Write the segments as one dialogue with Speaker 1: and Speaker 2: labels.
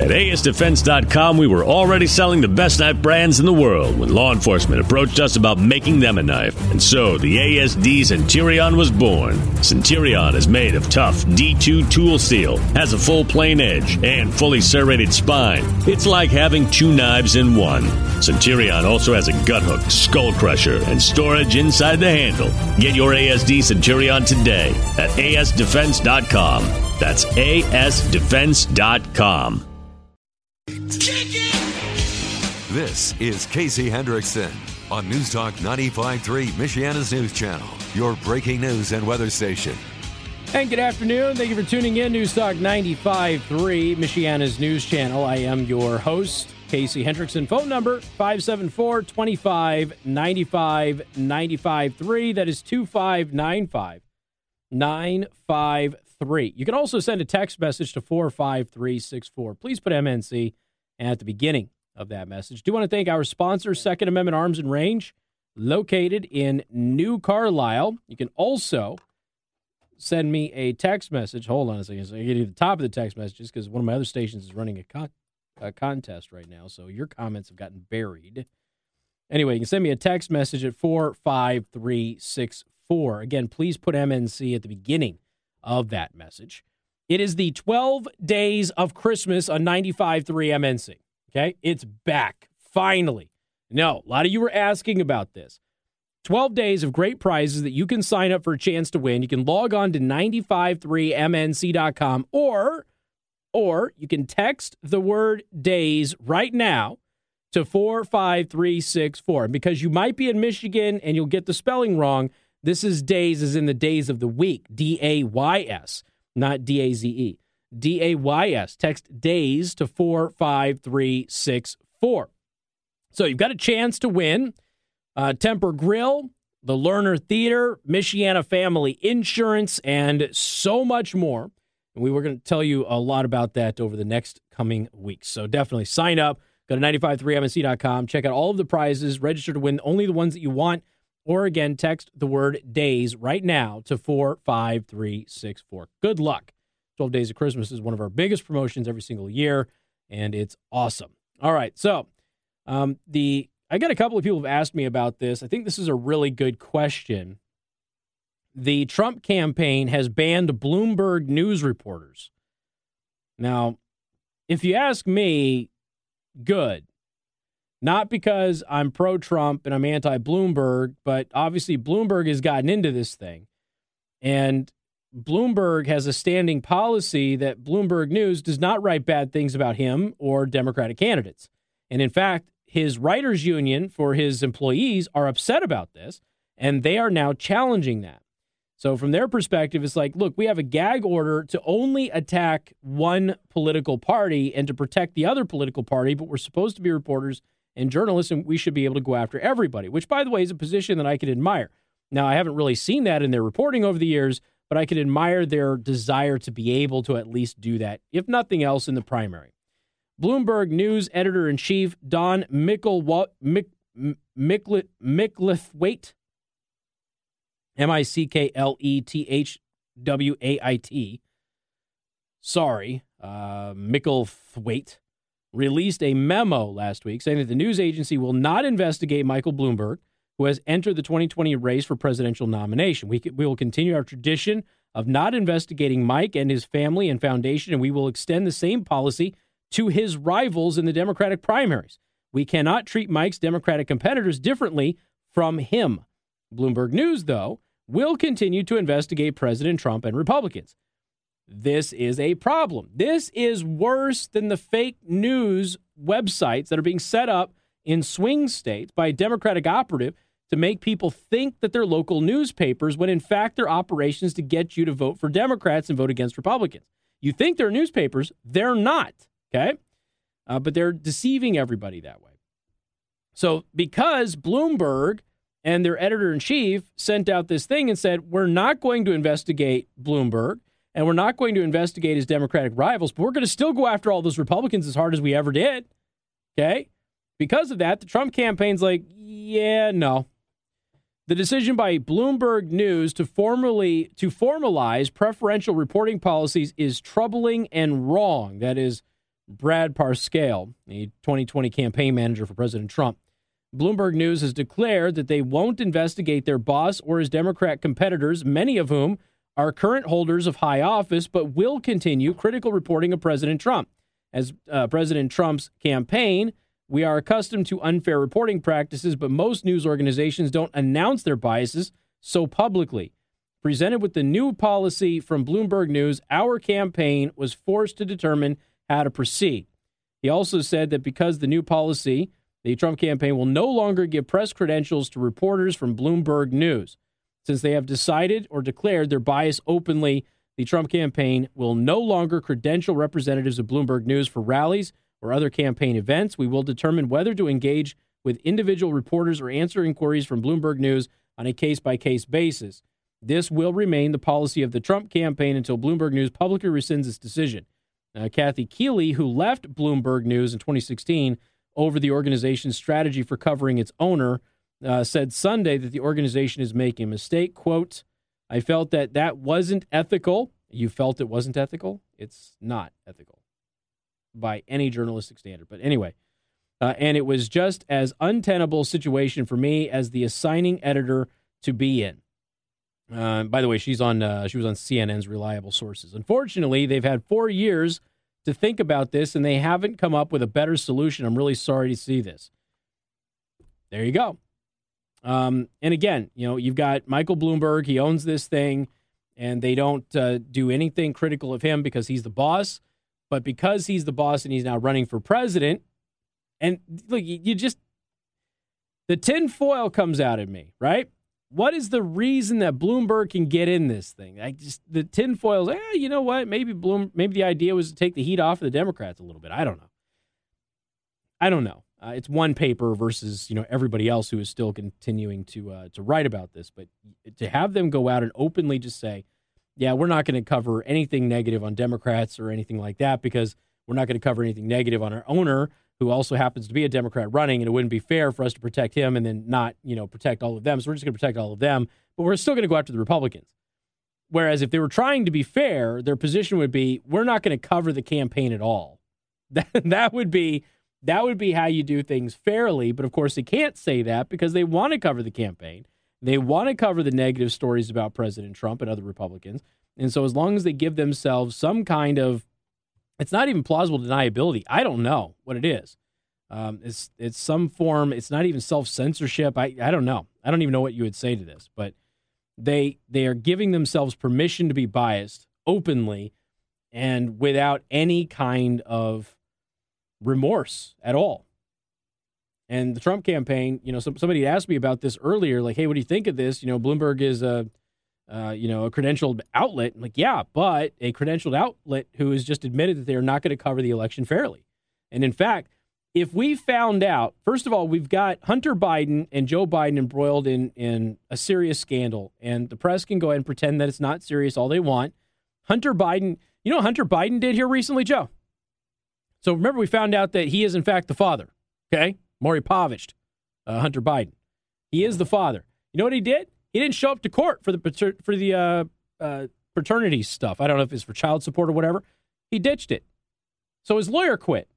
Speaker 1: At ASDefense.com, we were already selling the best knife brands in the world when law enforcement approached us about making them a knife. And so the ASD Centurion was born. Centurion is made of tough D2 tool steel, has a full plain edge, and fully serrated spine. It's like having two knives in one. Centurion also has a gut hook, skull crusher, and storage inside the handle. Get your ASD Centurion today at ASDefense.com. That's ASDefense.com.
Speaker 2: This is Casey Hendrickson on News Talk 95.3, Michiana's news channel, your breaking news and weather station.
Speaker 3: And good afternoon. Thank you for tuning in. News Talk 95.3, Michiana's news channel. I am your host, Casey Hendrickson. Phone number 574 25 95 95 3. That is 2595 953. You can also send a text message to 45364. Please put MNC at the beginning of that message. Do want to thank our sponsor, Second Amendment Arms and Range, located in New Carlisle. You can also send me a text message. Hold on a second. So I get you the top of the text messages because one of my other stations is running a, con- a contest right now. So your comments have gotten buried. Anyway, you can send me a text message at 45364. Again, please put MNC at the beginning of that message. It is the 12 days of Christmas on 95.3 MNC. Okay. It's back. Finally. No, a lot of you were asking about this. 12 days of great prizes that you can sign up for a chance to win. You can log on to 953mnc.com or or you can text the word days right now to 45364. Because you might be in Michigan and you'll get the spelling wrong, this is days as in the days of the week, D A Y S, not D A Z E. D A Y S. Text days to 45364. So you've got a chance to win uh, Temper Grill, the Lerner Theater, Michiana Family Insurance, and so much more. And we were going to tell you a lot about that over the next coming weeks. So definitely sign up. Go to 953mnc.com. Check out all of the prizes. Register to win only the ones that you want. Or again, text the word days right now to 45364. Good luck. 12 Days of Christmas is one of our biggest promotions every single year, and it's awesome. All right. So um, the I got a couple of people have asked me about this. I think this is a really good question. The Trump campaign has banned Bloomberg news reporters. Now, if you ask me, good. Not because I'm pro Trump and I'm anti Bloomberg, but obviously Bloomberg has gotten into this thing. And Bloomberg has a standing policy that Bloomberg News does not write bad things about him or Democratic candidates. And in fact, his writers union for his employees are upset about this and they are now challenging that. So from their perspective it's like, look, we have a gag order to only attack one political party and to protect the other political party, but we're supposed to be reporters and journalists and we should be able to go after everybody, which by the way is a position that I could admire. Now, I haven't really seen that in their reporting over the years, but I could admire their desire to be able to at least do that, if nothing else, in the primary. Bloomberg News editor in chief Don Mickle, Mick, M I C K L E T H W A I T, sorry, uh, Micklethwait, released a memo last week saying that the news agency will not investigate Michael Bloomberg, who has entered the 2020 race for presidential nomination. We, we will continue our tradition of not investigating Mike and his family and foundation, and we will extend the same policy to his rivals in the Democratic primaries. We cannot treat Mike's Democratic competitors differently from him. Bloomberg News, though, will continue to investigate President Trump and Republicans. This is a problem. This is worse than the fake news websites that are being set up in swing states by a Democratic operative to make people think that they're local newspapers when in fact they're operations to get you to vote for Democrats and vote against Republicans. You think they're newspapers, they're not. Okay. Uh, but they're deceiving everybody that way. So, because Bloomberg and their editor in chief sent out this thing and said, we're not going to investigate Bloomberg and we're not going to investigate his Democratic rivals, but we're going to still go after all those Republicans as hard as we ever did. Okay. Because of that, the Trump campaign's like, yeah, no. The decision by Bloomberg News to formally to formalize preferential reporting policies is troubling and wrong. That is Brad Parscale, the 2020 campaign manager for President Trump. Bloomberg News has declared that they won't investigate their boss or his Democrat competitors, many of whom are current holders of high office, but will continue critical reporting of President Trump. As uh, President Trump's campaign, we are accustomed to unfair reporting practices, but most news organizations don't announce their biases so publicly. Presented with the new policy from Bloomberg News, our campaign was forced to determine how to proceed. He also said that because the new policy, the Trump campaign will no longer give press credentials to reporters from Bloomberg News. Since they have decided or declared their bias openly, the Trump campaign will no longer credential representatives of Bloomberg News for rallies or other campaign events. We will determine whether to engage with individual reporters or answer inquiries from Bloomberg News on a case by case basis. This will remain the policy of the Trump campaign until Bloomberg News publicly rescinds its decision. Kathy Kiely, who left Bloomberg News in 2016 over the organization's strategy for covering its owner, uh, said Sunday that the organization is making a mistake. Quote, I felt that that wasn't ethical. You felt it wasn't ethical? It's not ethical by any journalistic standard. But anyway, uh, and it was just as untenable situation for me as the assigning editor to be in. Uh, by the way, she's on. Uh, she was on CNN's reliable sources. Unfortunately, they've had four years to think about this, and they haven't come up with a better solution. I'm really sorry to see this. There you go. Um, and again, you know, you've got Michael Bloomberg. He owns this thing, and they don't uh, do anything critical of him because he's the boss. But because he's the boss and he's now running for president, and look, you just the tinfoil comes out at me, right? what is the reason that Bloomberg can get in this thing? I just the tinfoil's, eh, you know what? Maybe Bloom, maybe the idea was to take the heat off of the Democrats a little bit. I don't know. I don't know. Uh, it's one paper versus you know everybody else who is still continuing to uh, to write about this, but to have them go out and openly just say, "Yeah, we're not going to cover anything negative on Democrats or anything like that because we're not going to cover anything negative on our owner who also happens to be a Democrat running, and it wouldn't be fair for us to protect him and then not, you know, protect all of them. So we're just going to protect all of them, but we're still going to go after the Republicans. Whereas if they were trying to be fair, their position would be, we're not going to cover the campaign at all. That that would be that would be how you do things fairly. But of course, they can't say that because they want to cover the campaign. They want to cover the negative stories about President Trump and other Republicans. And so, as long as they give themselves some kind of it's not even plausible deniability. I don't know what it is. Um, it's it's some form. It's not even self censorship. I I don't know. I don't even know what you would say to this. But they they are giving themselves permission to be biased openly and without any kind of remorse at all. And the Trump campaign, you know, some, somebody asked me about this earlier, like, hey, what do you think of this? You know, Bloomberg is a uh, you know, a credentialed outlet. I'm like, yeah, but a credentialed outlet who has just admitted that they are not going to cover the election fairly. And in fact, if we found out, first of all, we've got Hunter Biden and Joe Biden embroiled in, in a serious scandal, and the press can go ahead and pretend that it's not serious all they want. Hunter Biden, you know Hunter Biden did here recently, Joe? So remember, we found out that he is, in fact, the father, okay? Maury Povich, uh, Hunter Biden. He is the father. You know what he did? He didn't show up to court for the for the uh, uh, paternity stuff. I don't know if it's for child support or whatever. He ditched it, so his lawyer quit.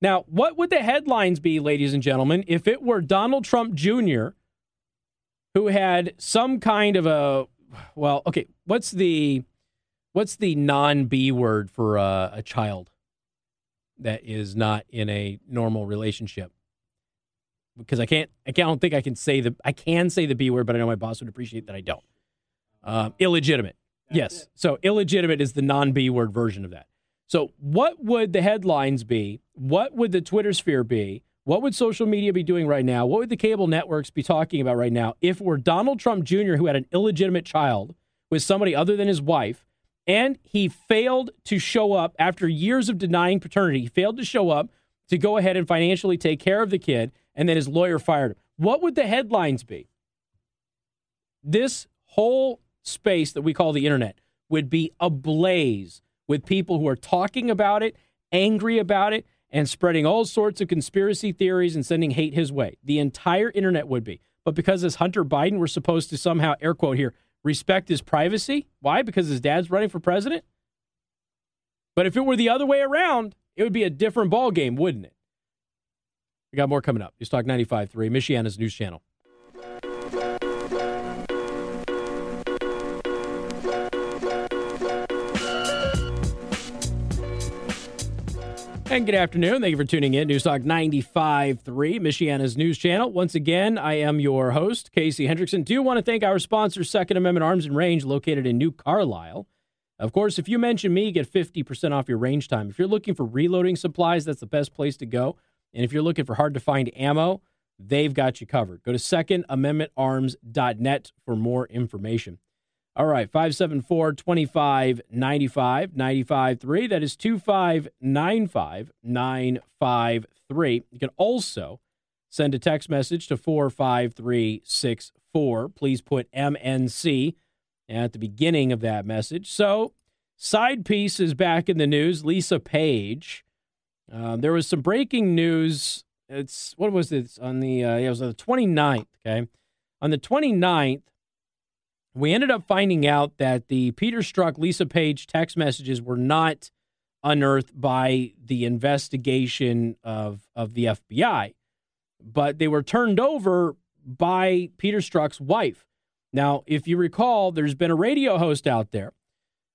Speaker 3: Now, what would the headlines be, ladies and gentlemen, if it were Donald Trump Jr. who had some kind of a well, okay, what's the what's the non B word for a, a child that is not in a normal relationship? because I can't I don't think I can say the I can say the B word, but I know my boss would appreciate that I don't. Um, illegitimate. That's yes. It. So illegitimate is the non B word version of that. So what would the headlines be? What would the Twitter sphere be? What would social media be doing right now? What would the cable networks be talking about right now if it were Donald Trump Jr. who had an illegitimate child with somebody other than his wife and he failed to show up after years of denying paternity? He failed to show up to go ahead and financially take care of the kid and then his lawyer fired him. What would the headlines be? This whole space that we call the internet would be ablaze with people who are talking about it, angry about it, and spreading all sorts of conspiracy theories and sending hate his way. The entire internet would be. But because as Hunter Biden, we're supposed to somehow, air quote here, respect his privacy. Why? Because his dad's running for president? But if it were the other way around, it would be a different ball game, wouldn't it? We got more coming up. News Talk 95.3, Michiana's news channel. And good afternoon. Thank you for tuning in. News Talk 95.3, Michiana's news channel. Once again, I am your host, Casey Hendrickson. Do want to thank our sponsor, Second Amendment Arms and Range, located in New Carlisle. Of course, if you mention me, you get 50% off your range time. If you're looking for reloading supplies, that's the best place to go. And if you're looking for hard to find ammo, they've got you covered. Go to secondamendmentarms.net for more information. All right, 574 2595 953. That is 2595 953. You can also send a text message to 45364. Please put MNC at the beginning of that message. So, side piece is back in the news. Lisa Page. Uh, there was some breaking news. It's what was it on the? Uh, yeah, it was on the 29th. Okay, on the 29th, we ended up finding out that the Peter Strzok Lisa Page text messages were not unearthed by the investigation of of the FBI, but they were turned over by Peter Strzok's wife. Now, if you recall, there's been a radio host out there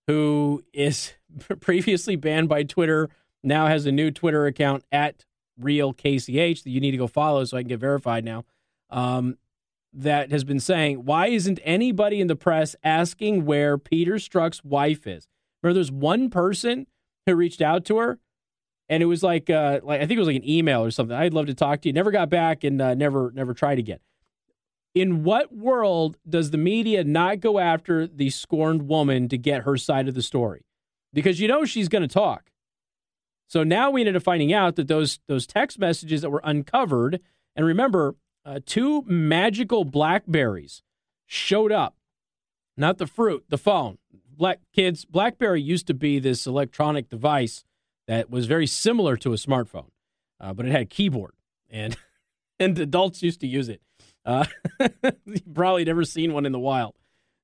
Speaker 3: who is previously banned by Twitter, now has a new Twitter account at real KCH that you need to go follow so I can get verified now. Um, that has been saying, why isn't anybody in the press asking where Peter Strzok's wife is? Remember, there's one person who reached out to her, and it was like, uh, like I think it was like an email or something. I'd love to talk to you. Never got back, and uh, never, never tried again. In what world does the media not go after the scorned woman to get her side of the story? Because you know she's going to talk. So now we ended up finding out that those those text messages that were uncovered, and remember, uh, two magical blackberries showed up. Not the fruit, the phone. Black kids, BlackBerry used to be this electronic device that was very similar to a smartphone, uh, but it had a keyboard, and and adults used to use it. Uh, you've probably never seen one in the wild.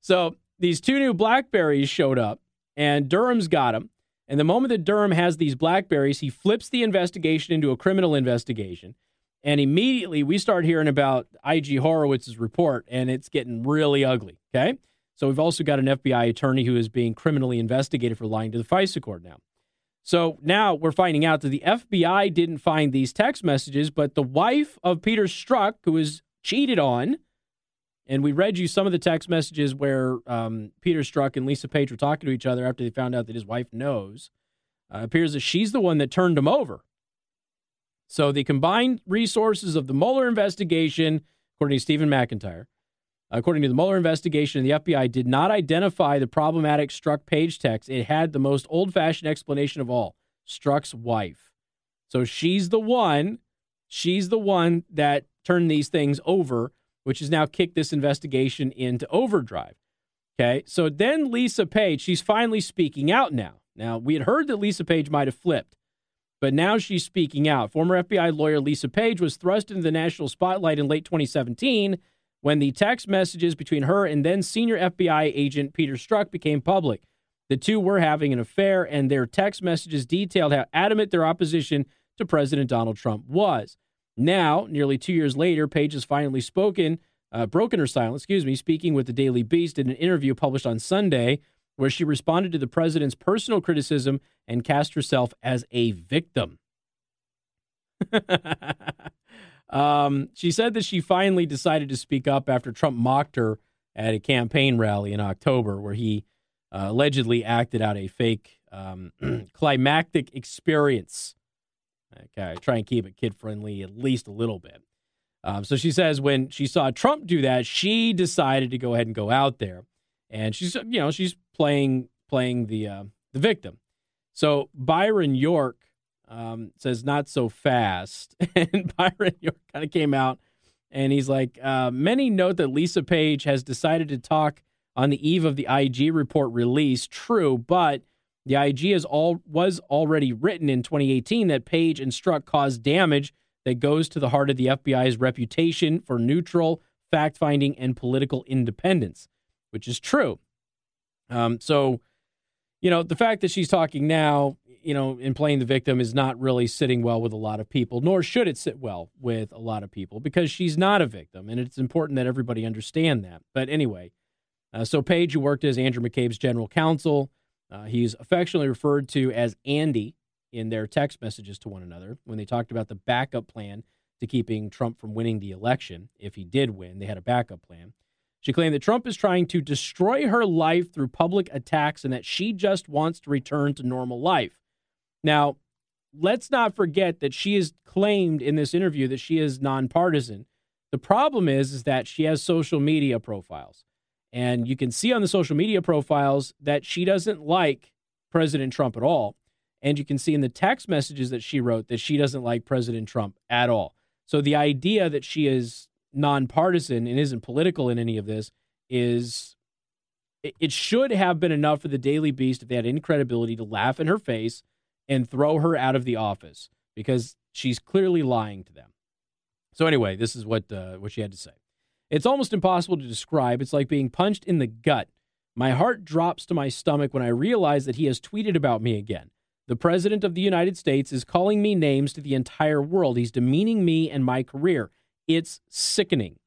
Speaker 3: So these two new Blackberries showed up, and Durham's got them. And the moment that Durham has these Blackberries, he flips the investigation into a criminal investigation. And immediately we start hearing about IG Horowitz's report, and it's getting really ugly. Okay. So we've also got an FBI attorney who is being criminally investigated for lying to the FISA court now. So now we're finding out that the FBI didn't find these text messages, but the wife of Peter Strzok, who was cheated on, and we read you some of the text messages where um, Peter Strzok and Lisa Page were talking to each other after they found out that his wife knows. Uh, appears that she's the one that turned him over. So the combined resources of the Mueller investigation, according to Stephen McIntyre, according to the Mueller investigation, the FBI did not identify the problematic Strzok Page text. It had the most old-fashioned explanation of all: Strzok's wife. So she's the one. She's the one that turned these things over, which has now kicked this investigation into overdrive. Okay, so then Lisa Page, she's finally speaking out now. Now we had heard that Lisa Page might have flipped. But now she's speaking out. Former FBI lawyer Lisa Page was thrust into the national spotlight in late 2017 when the text messages between her and then senior FBI agent Peter Strzok became public. The two were having an affair, and their text messages detailed how adamant their opposition to President Donald Trump was. Now, nearly two years later, Page has finally spoken, uh, broken her silence, excuse me, speaking with the Daily Beast in an interview published on Sunday where she responded to the president's personal criticism and cast herself as a victim. um, she said that she finally decided to speak up after Trump mocked her at a campaign rally in October, where he uh, allegedly acted out a fake um, climactic experience. Okay, try and keep it kid friendly at least a little bit. Um, so she says when she saw Trump do that, she decided to go ahead and go out there, and she's you know she's playing playing the uh, the victim. So Byron York um, says not so fast, and Byron York kind of came out and he's like, uh, many note that Lisa Page has decided to talk on the eve of the IG report release. True, but the IG is all was already written in 2018 that Page and Strzok caused damage that goes to the heart of the FBI's reputation for neutral fact finding and political independence, which is true. Um, so, you know, the fact that she's talking now, you know, in playing the victim is not really sitting well with a lot of people, nor should it sit well with a lot of people because she's not a victim. And it's important that everybody understand that. But anyway, uh, so Page, who worked as Andrew McCabe's general counsel, uh, he's affectionately referred to as Andy in their text messages to one another when they talked about the backup plan to keeping Trump from winning the election. If he did win, they had a backup plan. She claimed that Trump is trying to destroy her life through public attacks and that she just wants to return to normal life. Now, let's not forget that she has claimed in this interview that she is nonpartisan. The problem is, is that she has social media profiles. And you can see on the social media profiles that she doesn't like President Trump at all. And you can see in the text messages that she wrote that she doesn't like President Trump at all. So the idea that she is nonpartisan and isn't political in any of this is it should have been enough for the Daily Beast if they had any credibility to laugh in her face and throw her out of the office because she's clearly lying to them. So anyway, this is what uh, what she had to say. It's almost impossible to describe. It's like being punched in the gut. My heart drops to my stomach when I realize that he has tweeted about me again. The President of the United States is calling me names to the entire world. He's demeaning me and my career. It's sickening.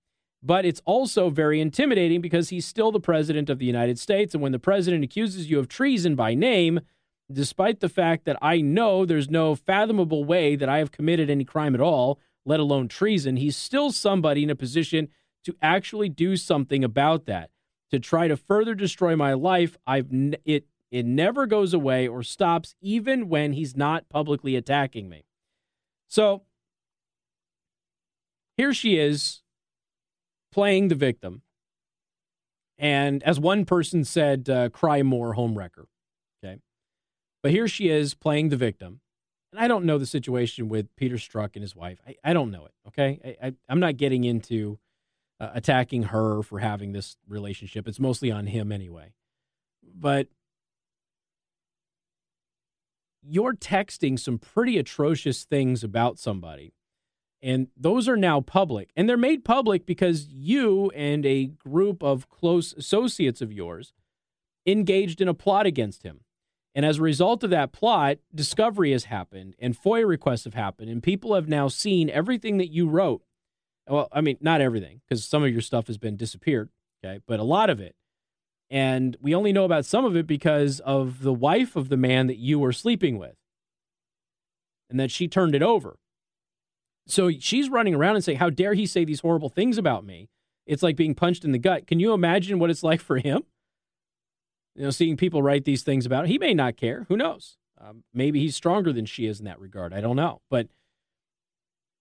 Speaker 3: But it's also very intimidating because he's still the President of the United States. And when the President accuses you of treason by name, despite the fact that I know there's no fathomable way that I have committed any crime at all, let alone treason, he's still somebody in a position to actually do something about that. To try to further destroy my life, I've it it never goes away or stops even when he's not publicly attacking me. So here she is playing the victim. And as one person said, uh, cry more, homewrecker. Okay. But here she is playing the victim. And I don't know the situation with Peter Strzok and his wife. I, I don't know it. Okay. I, I'm not getting into uh, attacking her for having this relationship. It's mostly on him anyway. But you're texting some pretty atrocious things about somebody. And those are now public. And they're made public because you and a group of close associates of yours engaged in a plot against him. And as a result of that plot, discovery has happened and FOIA requests have happened. And people have now seen everything that you wrote. Well, I mean, not everything, because some of your stuff has been disappeared. Okay. But a lot of it. And we only know about some of it because of the wife of the man that you were sleeping with. And that she turned it over. So she's running around and saying, How dare he say these horrible things about me? It's like being punched in the gut. Can you imagine what it's like for him? You know, seeing people write these things about him. He may not care. Who knows? Um, maybe he's stronger than she is in that regard. I don't know. But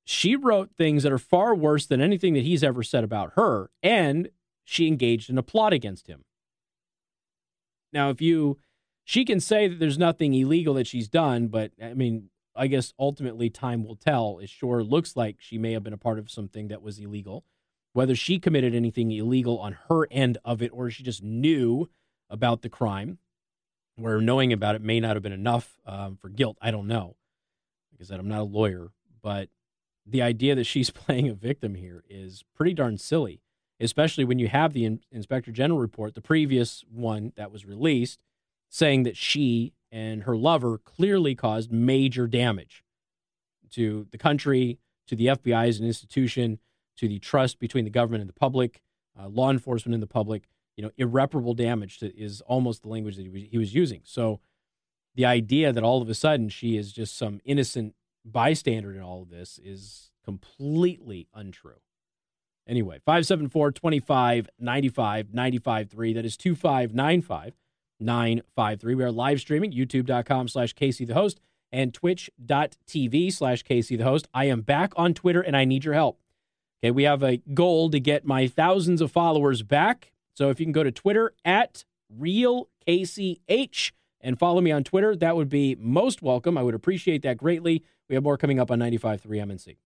Speaker 3: she wrote things that are far worse than anything that he's ever said about her. And she engaged in a plot against him. Now, if you, she can say that there's nothing illegal that she's done, but I mean, I guess ultimately time will tell. It sure looks like she may have been a part of something that was illegal. Whether she committed anything illegal on her end of it or she just knew about the crime, where knowing about it may not have been enough um, for guilt, I don't know. Like I said, I'm not a lawyer, but the idea that she's playing a victim here is pretty darn silly especially when you have the in- inspector general report, the previous one that was released, saying that she and her lover clearly caused major damage to the country, to the FBI as an institution, to the trust between the government and the public, uh, law enforcement and the public. You know, irreparable damage to, is almost the language that he was, he was using. So, the idea that all of a sudden she is just some innocent bystander in all of this is completely untrue. Anyway, 574 25 95 95 3. That is 2595 953. We are live streaming youtube.com slash Casey the host and twitch.tv slash Casey the host. I am back on Twitter and I need your help. Okay, we have a goal to get my thousands of followers back. So if you can go to Twitter at real KCH and follow me on Twitter, that would be most welcome. I would appreciate that greatly. We have more coming up on 95.3 MNC.